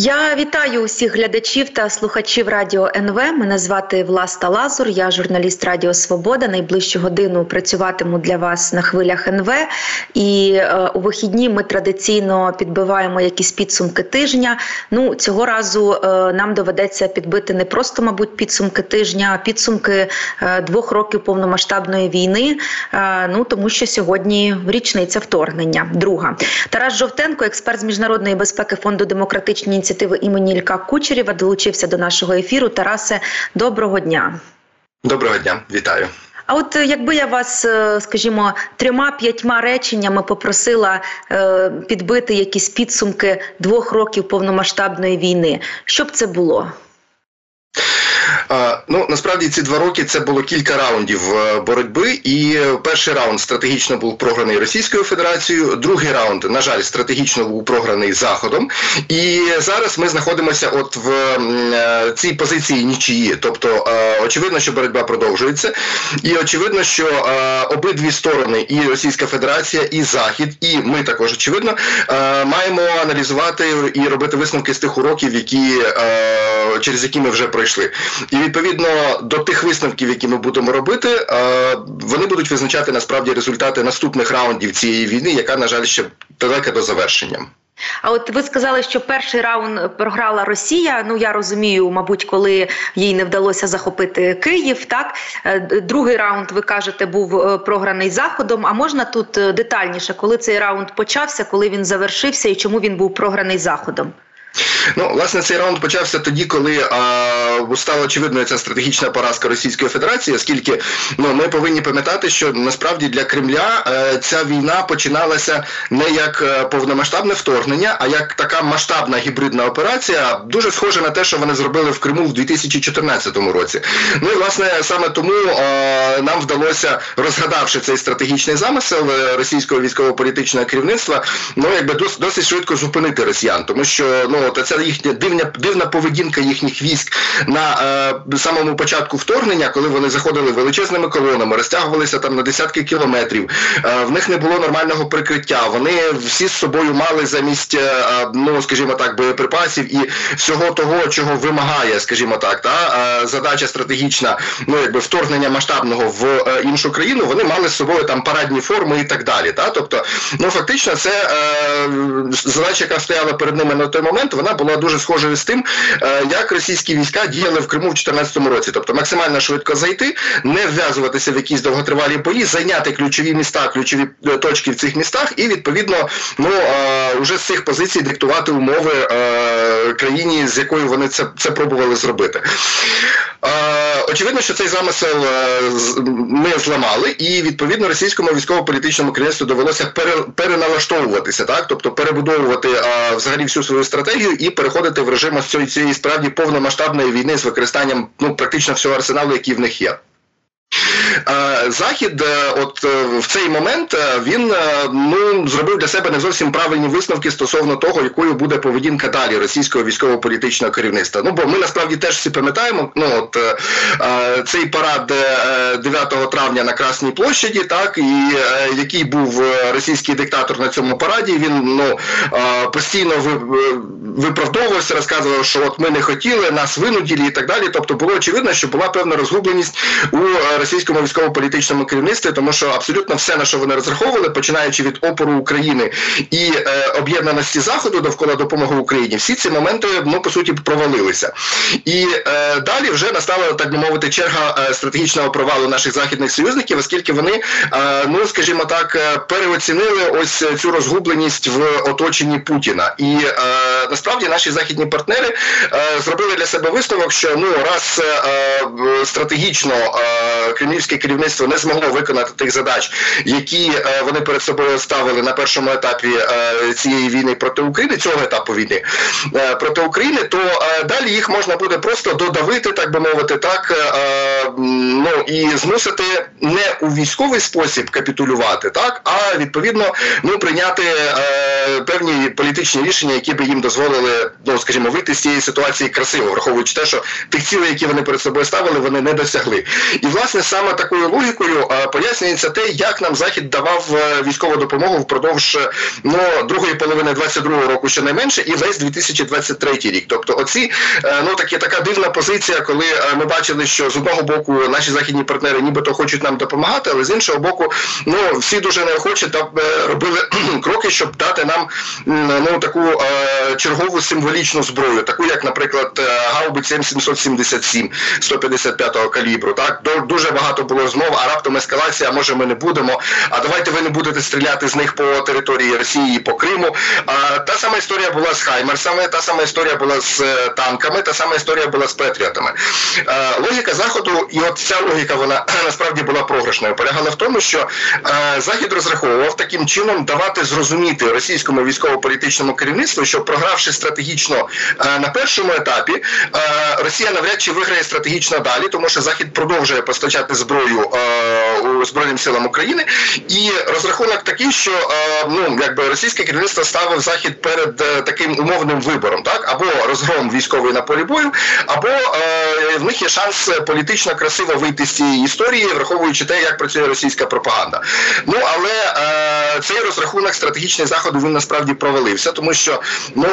Я вітаю усіх глядачів та слухачів Радіо НВ. Мене звати Власта Лазур, я журналіст Радіо Свобода. Найближчу годину працюватиму для вас на хвилях НВ. І е, у вихідні ми традиційно підбиваємо якісь підсумки тижня. Ну цього разу е, нам доведеться підбити не просто, мабуть, підсумки тижня, а підсумки е, двох років повномасштабної війни. Е, ну тому що сьогодні річниця вторгнення. Друга Тарас Жовтенко, експерт з міжнародної безпеки фонду демократичні ініціативи імені Ілька Кучерєва долучився до нашого ефіру. Тарасе, доброго дня. Доброго дня, вітаю. А от е, якби я вас, е, скажімо, трьома-п'ятьма реченнями попросила е, підбити якісь підсумки двох років повномасштабної війни, що б це було? Ну насправді ці два роки це було кілька раундів е, боротьби, і перший раунд стратегічно був програний Російською Федерацією. Другий раунд, на жаль, стратегічно був програний Заходом. І зараз ми знаходимося от в е, цій позиції нічиї. Тобто, е, очевидно, що боротьба продовжується, і очевидно, що обидві сторони, і Російська Федерація, і Захід, і ми також очевидно маємо аналізувати і робити висновки з тих уроків, які через які ми вже пройшли. І відповідно до тих висновків, які ми будемо робити, е, вони будуть визначати насправді результати наступних раундів цієї війни, яка на жаль ще далека до завершення. А от ви сказали, що перший раунд програла Росія. Ну я розумію, мабуть, коли їй не вдалося захопити Київ. Так е, другий раунд, ви кажете, був е, програний заходом. А можна тут детальніше, коли цей раунд почався, коли він завершився і чому він був програний заходом? Ну, власне, цей раунд почався тоді, коли а, стала очевидною ця стратегічна поразка Російської Федерації, оскільки ну, ми повинні пам'ятати, що насправді для Кремля е, ця війна починалася не як е, повномасштабне вторгнення, а як така масштабна гібридна операція, дуже схожа на те, що вони зробили в Криму в 2014 році. Ну і власне саме тому а, нам вдалося, розгадавши цей стратегічний замисел е, російського військово-політичного керівництва, ну якби дос, досить швидко зупинити росіян, тому що ну от це їхня дивна дивна поведінка їхніх військ на е, самому початку вторгнення, коли вони заходили величезними колонами, розтягувалися там на десятки кілометрів. Е, в них не було нормального прикриття. Вони всі з собою мали замість, е, ну скажімо так, боєприпасів і всього того, чого вимагає, скажімо так, та е, задача стратегічна, ну якби вторгнення масштабного в е, іншу країну. Вони мали з собою там парадні форми і так далі. Та тобто, ну фактично, це е, задача, яка стояла перед ними на той момент, вона була дуже схожою з тим, е, як російські війська діяли в Криму в 2014 році. Тобто максимально швидко зайти, не вв'язуватися в якісь довготривалі бої, зайняти ключові міста, ключові е, точки в цих містах, і відповідно ну вже з цих позицій диктувати умови е, країні, з якою вони це це пробували зробити. Очевидно, що цей замисел ми зламали, і відповідно російському військово-політичному керівництву довелося переналаштовуватися, так тобто перебудовувати взагалі всю свою стратегію і переходити в режим цієї, цієї справді повномасштабної війни з використанням ну практично всього арсеналу, який в них є. Захід, е, от е, в цей момент е, він ну зробив для себе не зовсім правильні висновки стосовно того, якою буде поведінка далі російського військово-політичного керівництва. Ну бо ми насправді теж всі пам'ятаємо, ну от цей парад 9 травня на Красній площаді, так і який був російський диктатор на цьому параді. Він ну постійно виправдовувався, розказував, що от ми не хотіли, нас винудили і так далі. Тобто було очевидно, що була певна розгубленість у російському військово-політичному керівництві, тому що абсолютно все, на що вони розраховували, починаючи від опору України і е, об'єднаності Заходу довкола допомоги Україні, всі ці моменти ну по суті провалилися. І е, далі вже настала так би мовити черга е, стратегічного провалу наших західних союзників, оскільки вони, е, ну скажімо так, е, переоцінили ось цю розгубленість в оточенні Путіна. І е, насправді наші західні партнери зробили для себе висновок, що ну раз стратегічно кремлівське керівництво не змогло виконати тих задач, які е, вони перед собою ставили на першому етапі е, цієї війни проти України, цього етапу війни е, проти України, то далі їх можна буде просто додавити, так би мовити, так ну і змусити не у військовий спосіб капітулювати, так а відповідно ну прийняти певні політичні рішення, які би їм дозволили, ну скажімо, вийти з цієї ситуації красиво, враховуючи те, що тих цілей, які вони перед собою ставили, вони не досягли. І власне саме такою логікою пояснюється те, як нам захід давав військову допомогу впродовж ну другої половини 22-го року, щонайменше, і весь 2023 рік. Тобто, оці ну такі така дивна позиція, коли ми бачили, що з одного боку наші західні партнери, нібито хочуть нам допомагати, але з іншого боку, ну всі дуже неохоче та робили кроки, щоб дати нам ну таку чергову символічну зброю, таку як, наприклад, гаубиць М777 155-го калібру. Так дуже багато було розмов, а раптом ескалація, може ми не будемо. А давайте ви не будете стріляти з них по території Росії, і по Криму. А, Та сама історія була з Хаймерсами, та сама історія була з е, танками, та сама історія була з Петріотами. Логіка заходу, і от ця логіка вона насправді була програшною. Полягала в тому, що захід розраховував таким чином давати зрозуміти російському військово-політичному керівництву, що програвши стратегічно на першому етапі, Росія навряд чи виграє стратегічно далі, тому що Захід продовжує постачати зброю а, збройним силам України, і розрахунок такий, що ну якби російське керівництво ставив захід перед таким умовним вибором, так або розгром військовий на полі бою, або в них є шанс політично красиво вийти з цієї історії, враховуючи те, як працює російська пропаганда. Ну але цей розрахунок стратегічний заходу він насправді провалився, тому що ну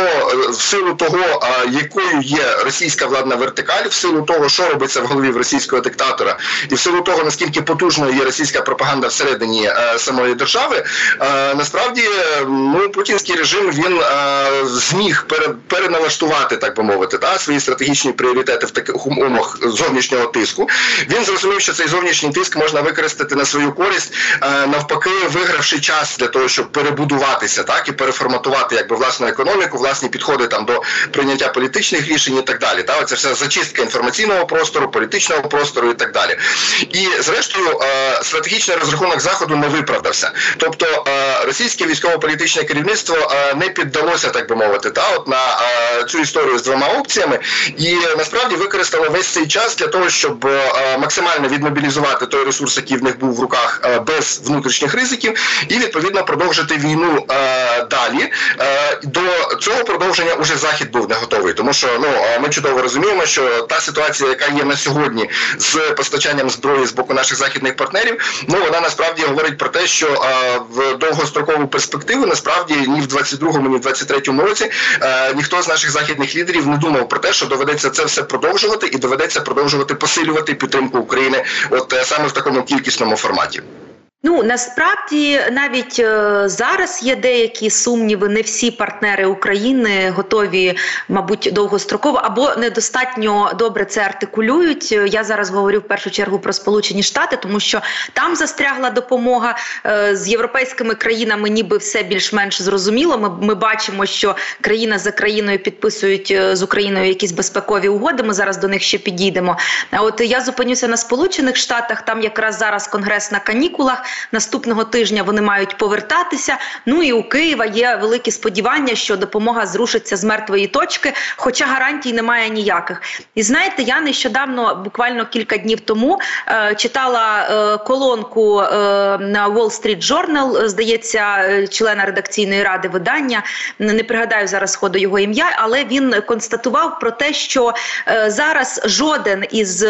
в силу того, якою є російська владна вертикаль, в силу того, що робиться в голові в російського диктатора, і в силу того наскільки потужною є російська пропаганда всередині самої держави, насправді ну путінський режим він зміг переналаштувати, так би мовити, та свої стратегічні пріоритети в таких умовах зовнішнього тиску. Він зрозумів, що цей зовнішній тиск можна використати на свою користь, навпаки, вигравши час для того, щоб перебудуватися, так і переформатувати якби власну економіку, власні підходи там до прийняття політичних рішень і так далі. Та оця вся зачистка інформаційного простору, політичного простору і так далі. І зрештою, стратегічний розрахунок заходу не виправдався. Тобто російське військово-політичне керівництво не піддалося, так би мовити, та от на цю історію з двома опціями, і насправді використало весь цей час для того, щоб максимально відмобілізувати той ресурс, який в них був в руках без внутрішніх ризиків, і відповідно продовжити війну далі. До цього продовження уже захід був не готовий, тому що ну ми чудово розуміємо, що та ситуація, яка є на сьогодні з постачанням зброї з боку наших західних партнерів, ну вона насправді говорить про те, що в довгострокову перспективу насправді ні в 22-му, ні в 23-му році ніхто з наших західних лідерів не думав про те, що доведеться це все продовжувати, і доведеться продовжувати посилювати підтримку України, от е, саме в такому кількісному форматі. Ну насправді навіть е, зараз є деякі сумніви. Не всі партнери України готові, мабуть, довгостроково або недостатньо добре це артикулюють. Я зараз говорю в першу чергу про Сполучені Штати, тому що там застрягла допомога е, з європейськими країнами, ніби все більш-менш зрозуміло. Ми ми бачимо, що країна за країною підписують е, з Україною якісь безпекові угоди. Ми зараз до них ще підійдемо. А от я зупинюся на Сполучених Штатах. Там якраз зараз конгрес на канікулах. Наступного тижня вони мають повертатися. Ну і у Києва є великі сподівання, що допомога зрушиться з мертвої точки, хоча гарантій немає ніяких. І знаєте, я нещодавно, буквально кілька днів тому, е, читала е, колонку е, на Wall Street Journal, здається, члена редакційної ради видання. Не пригадаю зараз ходу його ім'я, але він констатував про те, що зараз жоден із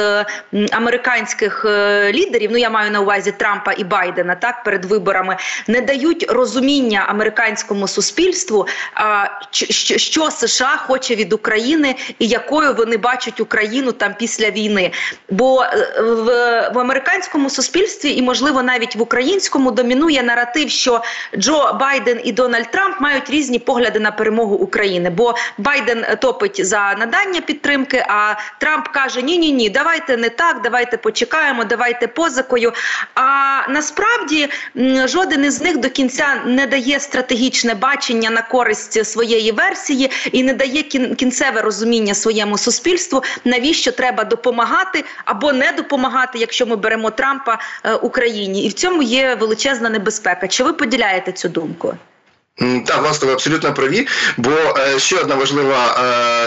американських лідерів, ну я маю на увазі Трампа і Байдена, Байдена так перед виборами не дають розуміння американському суспільству, а що США хоче від України і якою вони бачать Україну там після війни. Бо е, в, в американському суспільстві і, можливо, навіть в українському домінує наратив, що Джо Байден і Дональд Трамп мають різні погляди на перемогу України. Бо Байден топить за надання підтримки, а Трамп каже: Ні, ні, ні, давайте не так, давайте почекаємо, давайте позикою. А насправді насправді жоден із них до кінця не дає стратегічне бачення на користь своєї версії і не дає кінцеве розуміння своєму суспільству, навіщо треба допомагати або не допомагати, якщо ми беремо Трампа е, Україні, і в цьому є величезна небезпека. Чи ви поділяєте цю думку? Так, власне, ви абсолютно праві. Бо е, ще одна важлива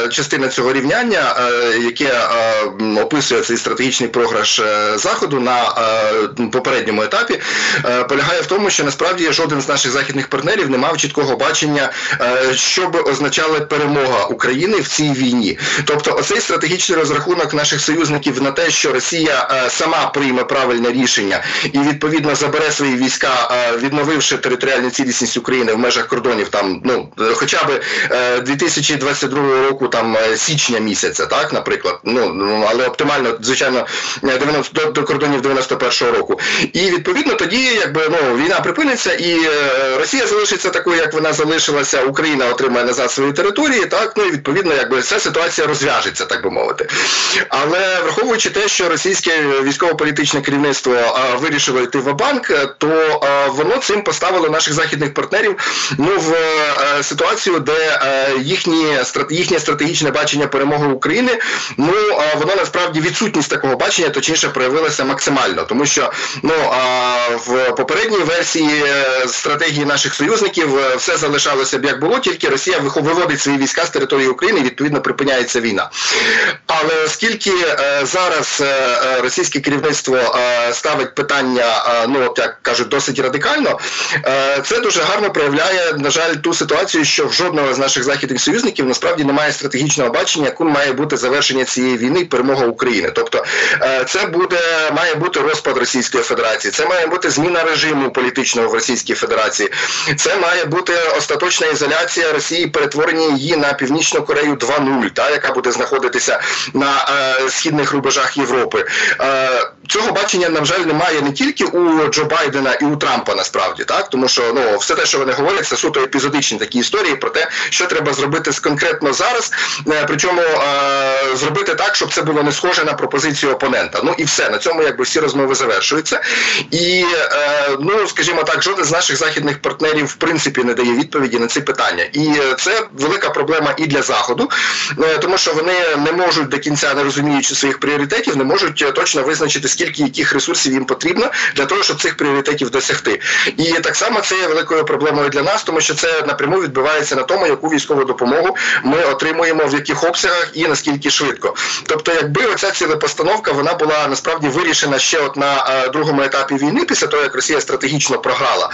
е, частина цього рівняння, е, яке описує цей стратегічний програш заходу на попередньому етапі, полягає в тому, що насправді жоден з наших західних партнерів не мав чіткого бачення, що би означала перемога України в цій війні. Тобто, оцей стратегічний розрахунок наших союзників на те, що Росія сама прийме правильне рішення і відповідно забере свої війська, відновивши територіальну цілісність України в межах межах кордонів там, ну хоча б 2022 е, року, там е, січня місяця, так, наприклад, ну, ну але оптимально, звичайно, 90, до, до кордонів 91-го року. І відповідно тоді, якби ну війна припиниться, і е, Росія залишиться такою, як вона залишилася, Україна отримає назад свої території, так, ну і відповідно, якби ця ситуація розв'яжеться, так би мовити. Але враховуючи те, що російське військово-політичне керівництво а, вирішило йти в банк, то а, воно цим поставило наших західних партнерів ну в е, ситуацію, де е, їхні їхнє стратегічне бачення перемоги України, ну е, воно насправді відсутність такого бачення, точніше проявилася максимально, тому що ну в попередній версії стратегії наших союзників все залишалося б як було, тільки Росія виводить свої війська з території України, і відповідно припиняється війна. Але оскільки зараз російське керівництво ставить питання, ну як кажуть, досить радикально, це дуже гарно проявляє на жаль, ту ситуацію, що в жодного з наших західних союзників насправді немає стратегічного бачення, яким має бути завершення цієї війни і перемога України. Тобто е, це буде має бути розпад Російської Федерації, це має бути зміна режиму політичного в Російській Федерації, це має бути остаточна ізоляція Росії, перетворення її на Північну Корею 2.0, та яка буде знаходитися на е, східних рубежах Європи. Е, цього бачення, на жаль, немає не тільки у Джо Байдена і у Трампа, насправді так, тому що ну все те, що вони говорять це суто епізодичні такі історії про те, що треба зробити конкретно зараз, е, причому е, зробити так, щоб це було не схоже на пропозицію опонента. Ну і все на цьому якби всі розмови завершуються. І е, ну скажімо так, жоден з наших західних партнерів в принципі не дає відповіді на ці питання. І це велика проблема і для заходу, тому що вони не можуть до кінця, не розуміючи своїх пріоритетів, не можуть точно визначити скільки яких ресурсів їм потрібно для того, щоб цих пріоритетів досягти. І так само це є великою проблемою для нас тому що це напряму відбувається на тому, яку військову допомогу ми отримуємо в яких обсягах і наскільки швидко. Тобто, якби оця цілепостановка вона була насправді вирішена ще от на е, другому етапі війни, після того як Росія стратегічно програла,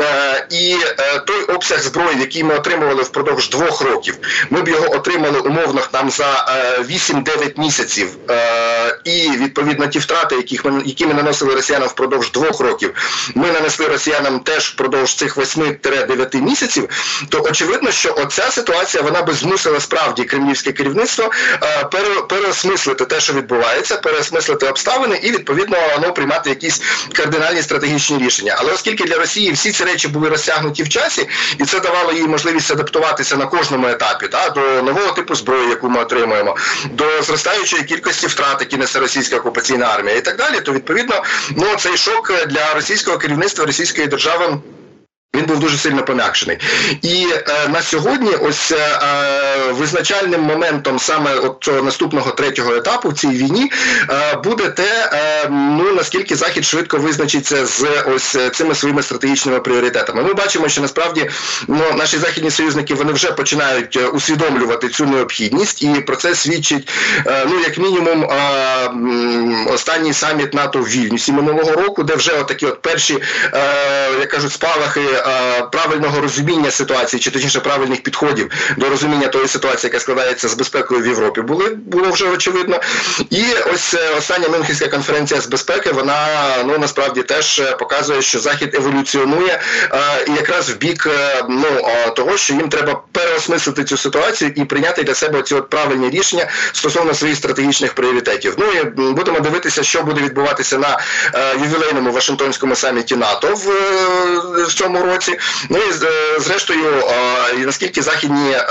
е, і е, той обсяг зброї, який ми отримували впродовж двох років, ми б його отримали умовно там за 8-9 місяців, і відповідно ті втрати, яких ми які ми наносили росіянам впродовж двох років, ми нанесли росіянам теж впродовж цих 8-9 9 місяців, то очевидно, що оця ситуація вона би змусила справді кремлівське керівництво е, переосмислити те, що відбувається, переосмислити обставини і відповідно ну, приймати якісь кардинальні стратегічні рішення. Але оскільки для Росії всі ці речі були розтягнуті в часі, і це давало їй можливість адаптуватися на кожному етапі, та до нового типу зброї, яку ми отримуємо, до зростаючої кількості втрат, які несе російська окупаційна армія, і так далі, то відповідно ну цей шок для російського керівництва російської держави. Він був дуже сильно пом'якшений. І е, на сьогодні, ось е, е, визначальним моментом саме от цього наступного третього етапу в цій війні е, буде те, е, ну наскільки Захід швидко визначиться з ось цими своїми стратегічними пріоритетами. Ми бачимо, що насправді ну, наші західні союзники вони вже починають е, усвідомлювати цю необхідність, і про це свідчить е, ну як мінімум е, останній саміт НАТО в Вільнюсі минулого року, де вже отакі от перші, е, як кажуть, спалахи. Е, правильного розуміння ситуації, чи точніше правильних підходів до розуміння тої ситуації, яка складається з безпекою в Європі, були було вже очевидно. І ось е, остання Мюнхенська конференція з безпеки, вона ну насправді теж е, показує, що захід еволюціонує і якраз в бік ну того, що їм треба переосмислити цю ситуацію і прийняти для себе ці от правильні рішення стосовно своїх стратегічних пріоритетів. Ну і будемо дивитися, що буде відбуватися на ювілейному Вашингтонському саміті НАТО в, в цьому році. Ну і е, зрештою, наскільки західні е,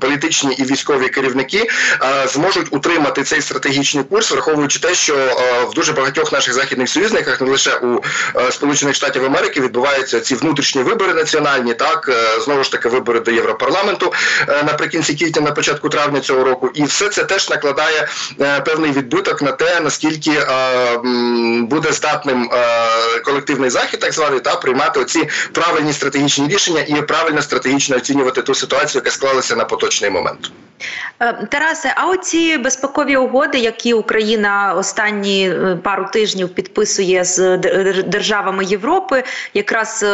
політичні і військові керівники е, зможуть утримати цей стратегічний курс, враховуючи те, що в дуже багатьох наших західних союзниках, не лише у Сполучених Штатів Америки, відбуваються ці внутрішні вибори національні, так знову ж таки вибори до Європарламенту наприкінці квітня, на початку травня цього року, і все це теж накладає певний відбиток на те, наскільки буде здатним колективний захід, так званий, та приймати оці правильні стратегічні рішення і правильно стратегічно оцінювати ту ситуацію, яка склалася на поточний момент. Е, Тарасе, а оці безпекові угоди, які Україна останні е, пару тижнів підписує з державами Європи, якраз е,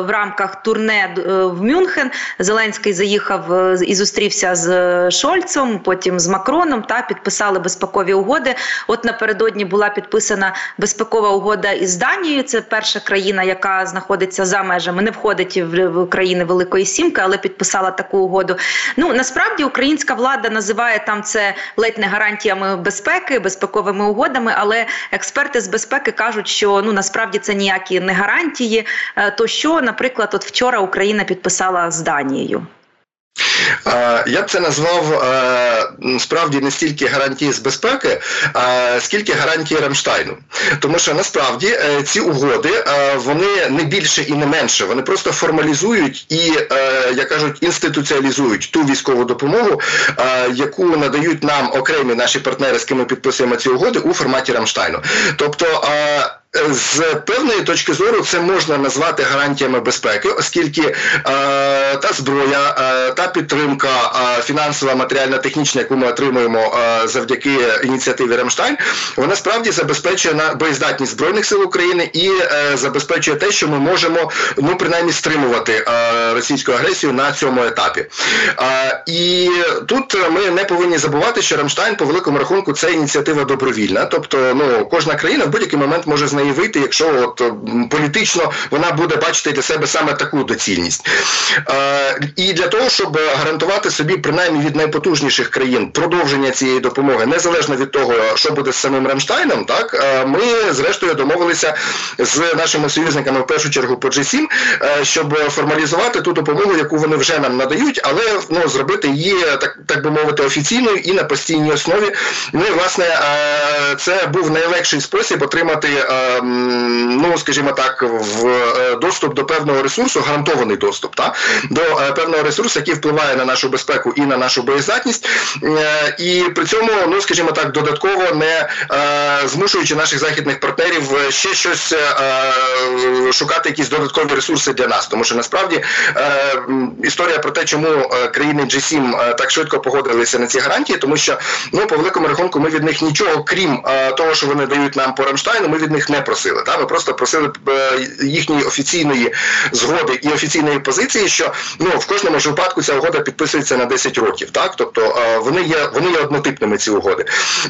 в рамках турне в Мюнхен Зеленський заїхав і зустрівся з Шольцем, потім з Макроном та підписали безпекові угоди. От напередодні була підписана безпекова угода із Данією. Це перша країна, яка знаходиться за межами, не входить в країни Великої Сімки, але підписала таку угоду. Ну насправді українська влада називає там це ледь не гарантіями безпеки, безпековими угодами. Але експерти з безпеки кажуть, що ну насправді це ніякі не гарантії. Е, то що, наприклад, от вчора Україна підписала з Данією. Я б це назвав справді не стільки гарантії з безпеки, скільки гарантії Рамштайну. Тому що насправді е, ці угоди вони не більше і не менше, вони просто формалізують і, е, як кажуть, інституціалізують ту військову допомогу, яку надають нам окремі наші партнери, з ким ми підписуємо ці угоди у форматі Рамштайну. Тобто з певної точки зору це можна назвати гарантіями безпеки, оскільки е, та зброя, е, та підтримка е, фінансова, матеріальна, технічна, яку ми отримуємо е, завдяки ініціативі Ремштайн, вона справді забезпечує на боєздатність збройних сил України і е, забезпечує те, що ми можемо ну принаймні стримувати е, російську агресію на цьому етапі. І тут ми не повинні забувати, що Рамштайн по великому рахунку це ініціатива добровільна, тобто ну кожна країна в будь-який момент може знайти неї вийти, якщо от політично вона буде бачити для себе саме таку доцільність. Е, І для того, щоб гарантувати собі, принаймні від найпотужніших країн, продовження цієї допомоги, незалежно від того, що буде з самим Рамштайном, так е, ми зрештою домовилися з нашими союзниками в першу чергу по G7, е, щоб формалізувати ту допомогу, яку вони вже нам надають, але ну зробити її так так би мовити офіційною і на постійній основі. Ну і власне е, це був найлегший спосіб отримати ну скажімо так, в е, доступ до певного ресурсу, гарантований доступ та? До е, певного ресурсу, який впливає на нашу безпеку і на нашу боєздатність, е, і при цьому, ну скажімо так, додатково не змушуючи наших західних партнерів ще щось шукати якісь додаткові ресурси для нас, тому що насправді історія про те, чому країни G7 так швидко погодилися на ці гарантії, тому що ну по великому рахунку ми від них нічого, крім того, що вони дають нам по Рамштайну, ми від них не просили. Та? Ми просто просили е, їхньої офіційної згоди і офіційної позиції, що ну в кожному ж випадку ця угода підписується на 10 років. Так, тобто е, вони є вони є однотипними ці угоди,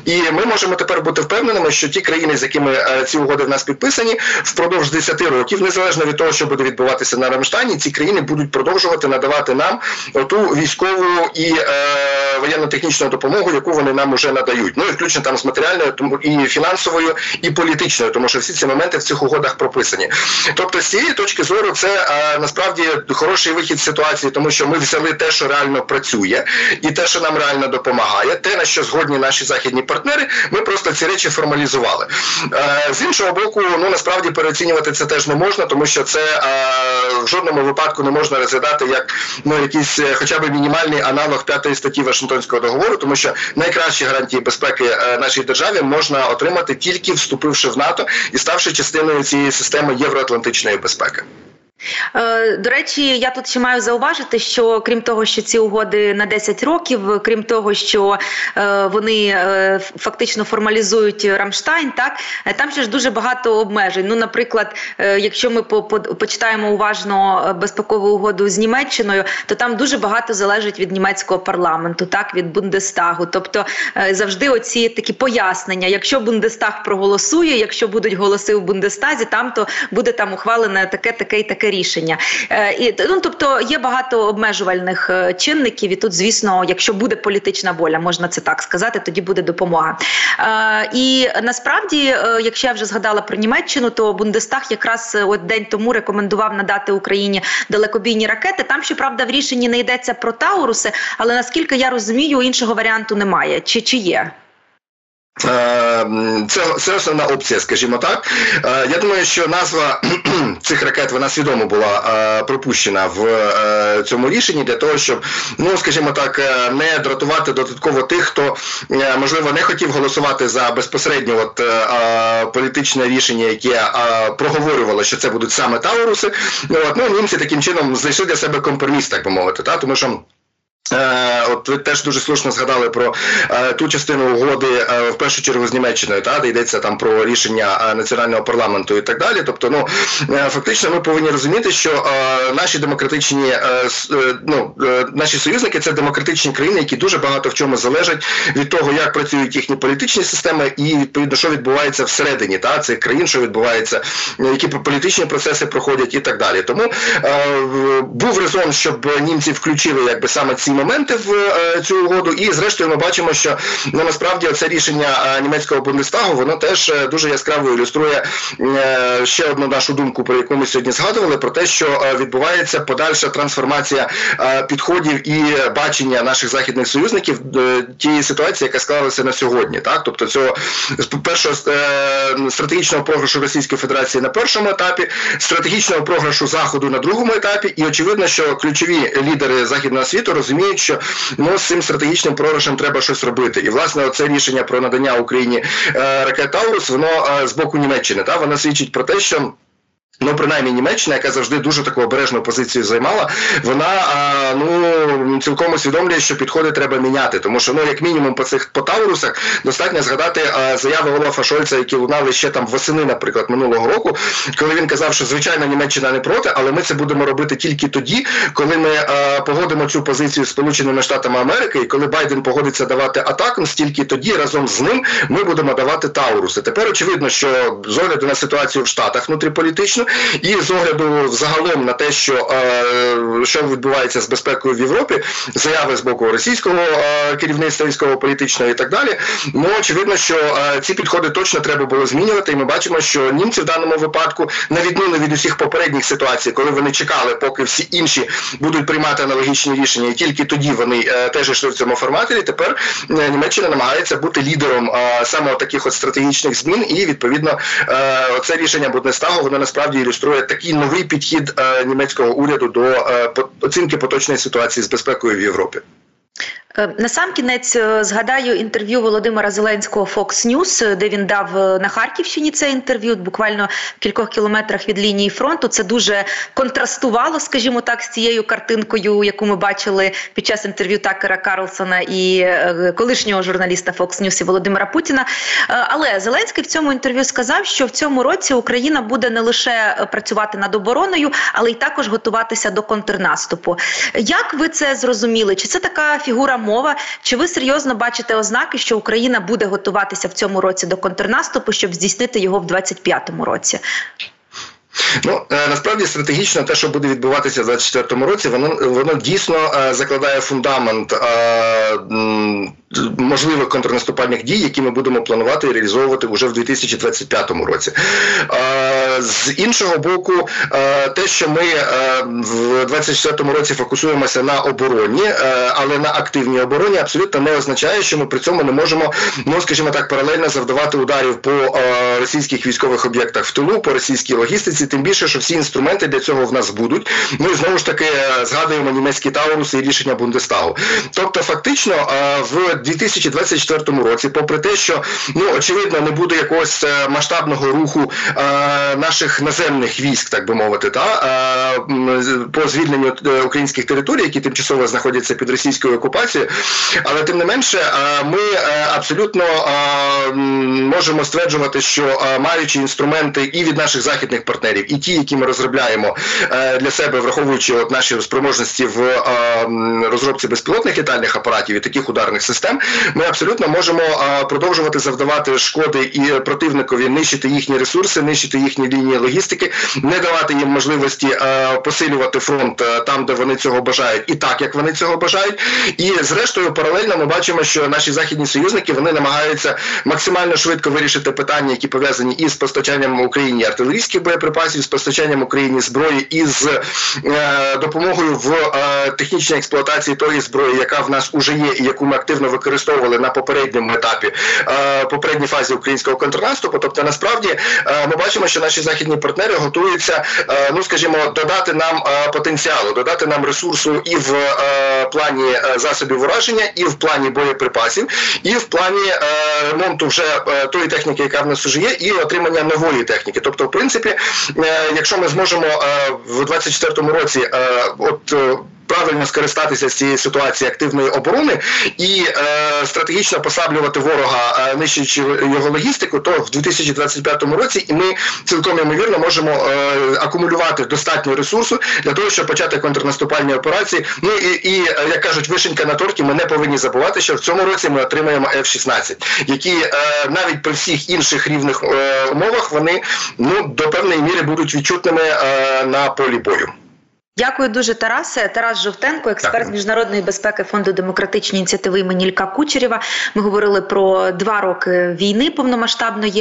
і ми можемо тепер бути впевненими, що ті країни, з якими е, ці угоди в нас підписані, впродовж 10 років, незалежно від того, що буде відбуватися на Рамштайні, ці країни будуть продовжувати надавати нам ту військову і е, воєнно-технічну допомогу, яку вони нам вже надають. Ну і включно там з матеріальною і фінансовою, і політичною, тому що всі ці моменти в цих угодах прописані. Тобто, з цієї точки зору, це а, насправді хороший вихід з ситуації, тому що ми взяли те, що реально працює, і те, що нам реально допомагає, те на що згодні наші західні партнери, ми просто ці речі формалізували. А, з іншого боку, ну насправді переоцінювати це теж не можна, тому що це а, в жодному випадку не можна розглядати як ну якийсь, е, хоча б мінімальний аналог п'ятої статті Вашингтонського договору, тому що найкращі гарантії безпеки е, нашій державі можна отримати тільки вступивши в НАТО і ставши частиною цієї системи євроатлантичної безпеки. Е, до речі, я тут ще маю зауважити, що крім того, що ці угоди на 10 років, крім того, що е, вони е, фактично формалізують Рамштайн, так там ще ж дуже багато обмежень. Ну, наприклад, якщо ми почитаємо уважно безпекову угоду з Німеччиною, то там дуже багато залежить від німецького парламенту, так від Бундестагу. Тобто завжди оці такі пояснення. Якщо Бундестаг проголосує, якщо будуть голоси в Бундестазі, там то буде там ухвалене таке, таке і таке рішення. Е, і ну тобто є багато обмежувальних е, чинників, і тут, звісно, якщо буде політична воля, можна це так сказати, тоді буде допомога. Е, і насправді, якщо я вже згадала про Німеччину, то Бундестаг якраз от день тому рекомендував надати Україні далекобійні ракети. Там, щоправда, в рішенні не йдеться про Тауруси, але наскільки я розумію, іншого варіанту немає. Чи чи є? Е, це це основна опція, скажімо так. Е, я думаю, що назва цих ракет вона свідомо була е, пропущена в цьому рішенні для того, щоб, ну скажімо так, не дратувати додатково тих, хто можливо не хотів голосувати за безпосередньо от, політичне рішення, яке проговорювало, що це будуть саме Тауруси. От, ну, німці таким чином знайшли для себе компроміс, так би мовити, та тому що. Е, от ви теж дуже слушно згадали про е, ту частину угоди е, в першу чергу з Німеччиною, та де йдеться там про рішення національного парламенту і так далі. Тобто, ну фактично, ми повинні розуміти, що наші демократичні ну, наші союзники це демократичні країни, які дуже багато в чому залежать від того, як працюють їхні політичні системи, і відповідно, що відбувається всередині та цих країн, що відбувається, які політичні процеси проходять і так далі. Тому був резон, щоб німці включили якби саме ці моменти в е, цю угоду. І зрештою ми бачимо, що ну, насправді це рішення е, німецького Бундестагу, воно теж е, дуже яскраво ілюструє ще одну нашу думку, про яку ми сьогодні згадували, про те, що відбувається подальша трансформація підходів і бачення наших західних союзників тієї ситуації, яка склалася на сьогодні. Так, тобто цього першого стратегічного програшу Російської Федерації на першому етапі, стратегічного програшу Заходу на другому етапі, і очевидно, що ключові лідери західного світу розуміють розуміють, що ну з цим стратегічним програшем треба щось робити. І власне це рішення про надання Україні е, ракет Таурус, воно е, з боку Німеччини та воно свідчить про те, що. Ну, принаймні Німеччина, яка завжди дуже таку обережну позицію займала, вона а, ну цілком усвідомлює, що підходи треба міняти. Тому що ну, як мінімум, по цих по Таурусах достатньо згадати а, заяви Олафа Шольца, які лунали ще там восени, наприклад, минулого року, коли він казав, що звичайно Німеччина не проти, але ми це будемо робити тільки тоді, коли ми а, погодимо цю позицію з Сполученими Штатами Америки, і коли Байден погодиться давати атаку, стільки тоді разом з ним ми будемо давати Тауруси. Тепер очевидно, що з огляду на ситуацію в Штатах внутріполітично. І з огляду загалом на те, що е, що відбувається з безпекою в Європі, заяви з боку російського е, керівництва військово-політичного і так далі. Ну очевидно, що е, ці підходи точно треба було змінювати. І ми бачимо, що німці в даному випадку, на відміну від усіх попередніх ситуацій, коли вони чекали, поки всі інші будуть приймати аналогічні рішення, і тільки тоді вони теж йшли в цьому форматі. Тепер Німеччина намагається бути лідером саме таких от стратегічних змін, і відповідно це рішення Буднестагу, воно насправді ілюструє такий новий підхід е, німецького уряду до е, оцінки поточної ситуації з безпекою в Європі. Е, насамкінець е, згадаю інтерв'ю Володимира Зеленського Fox News, де він дав е, на Харківщині це інтерв'ю, буквально в кількох кілометрах від лінії фронту. Це дуже контрастувало, скажімо так, з цією картинкою, яку ми бачили під час інтерв'ю Такера Карлсона і колишнього журналіста Fox News і Володимира Путіна. Але Зеленський в цьому інтерв'ю сказав, що в цьому році Україна буде не лише працювати над обороною, але й також готуватися до контрнаступу. Як ви це зрозуміли? Чи це така фігура? Мова. Чи ви серйозно бачите ознаки, що Україна буде готуватися в цьому році до контрнаступу, щоб здійснити його в 2025 році? Ну е, насправді стратегічно те, що буде відбуватися в 2024 році, воно воно дійсно е, закладає фундамент е, можливих контрнаступальних дій, які ми будемо планувати і реалізовувати вже в 2025 році. З іншого боку, те, що ми в 2024 році фокусуємося на обороні, але на активній обороні, абсолютно не означає, що ми при цьому не можемо, ну скажімо так, паралельно завдавати ударів по російських військових об'єктах в тилу, по російській логістиці, тим більше, що всі інструменти для цього в нас будуть. Ми знову ж таки згадуємо німецькі Тауруси і рішення Бундестагу. Тобто, фактично, в 2024 році, попри те, що ну очевидно не буде якогось е, масштабного руху е, наших наземних військ, так би мовити, та е, по звільненню е, українських територій, які тимчасово знаходяться під російською окупацією, але тим не менше, е, ми е, абсолютно е, можемо стверджувати, що е, маючи інструменти і від наших західних партнерів, і ті, які ми розробляємо е, для себе, враховуючи от наші спроможності в е, розробці безпілотних літальних апаратів і таких ударних систем ми абсолютно можемо продовжувати завдавати шкоди і противникові нищити їхні ресурси, нищити їхні лінії логістики, не давати їм можливості посилювати фронт там, де вони цього бажають, і так як вони цього бажають. І зрештою, паралельно ми бачимо, що наші західні союзники вони намагаються максимально швидко вирішити питання, які пов'язані із постачанням Україні артилерійських боєприпасів, з постачанням Україні зброї і з е, допомогою в е, технічній експлуатації тої зброї, яка в нас уже є, і яку ми активно використовували на попередньому етапі е, попередній фазі українського контрнаступу. Тобто, насправді е, ми бачимо, що наші західні партнери готуються, е, ну скажімо, додати нам потенціалу, додати нам ресурсу і в плані засобів ураження, і в плані боєприпасів, і в плані ремонту вже тої техніки, яка в нас вже є, і отримання нової техніки. Тобто, в принципі, якщо ми зможемо в 24-му році, от правильно скористатися з цієї ситуації активної оборони і е, стратегічно послаблювати ворога, е, нищуючи його логістику, то в 2025 році і ми цілком ймовірно можемо е, акумулювати достатньо ресурсу для того, щоб почати контрнаступальні операції. Ну і, і як кажуть, вишенька на торті, ми не повинні забувати, що в цьому році ми отримаємо F-16, які е, навіть при всіх інших рівних е, умовах вони ну до певної міри будуть відчутними е, на полі бою. Дякую дуже, Тарасе. Тарас Жовтенко, експерт з міжнародної безпеки фонду демократичні ініціативи імені Ілька Кучерєва. Ми говорили про два роки війни повномасштабної.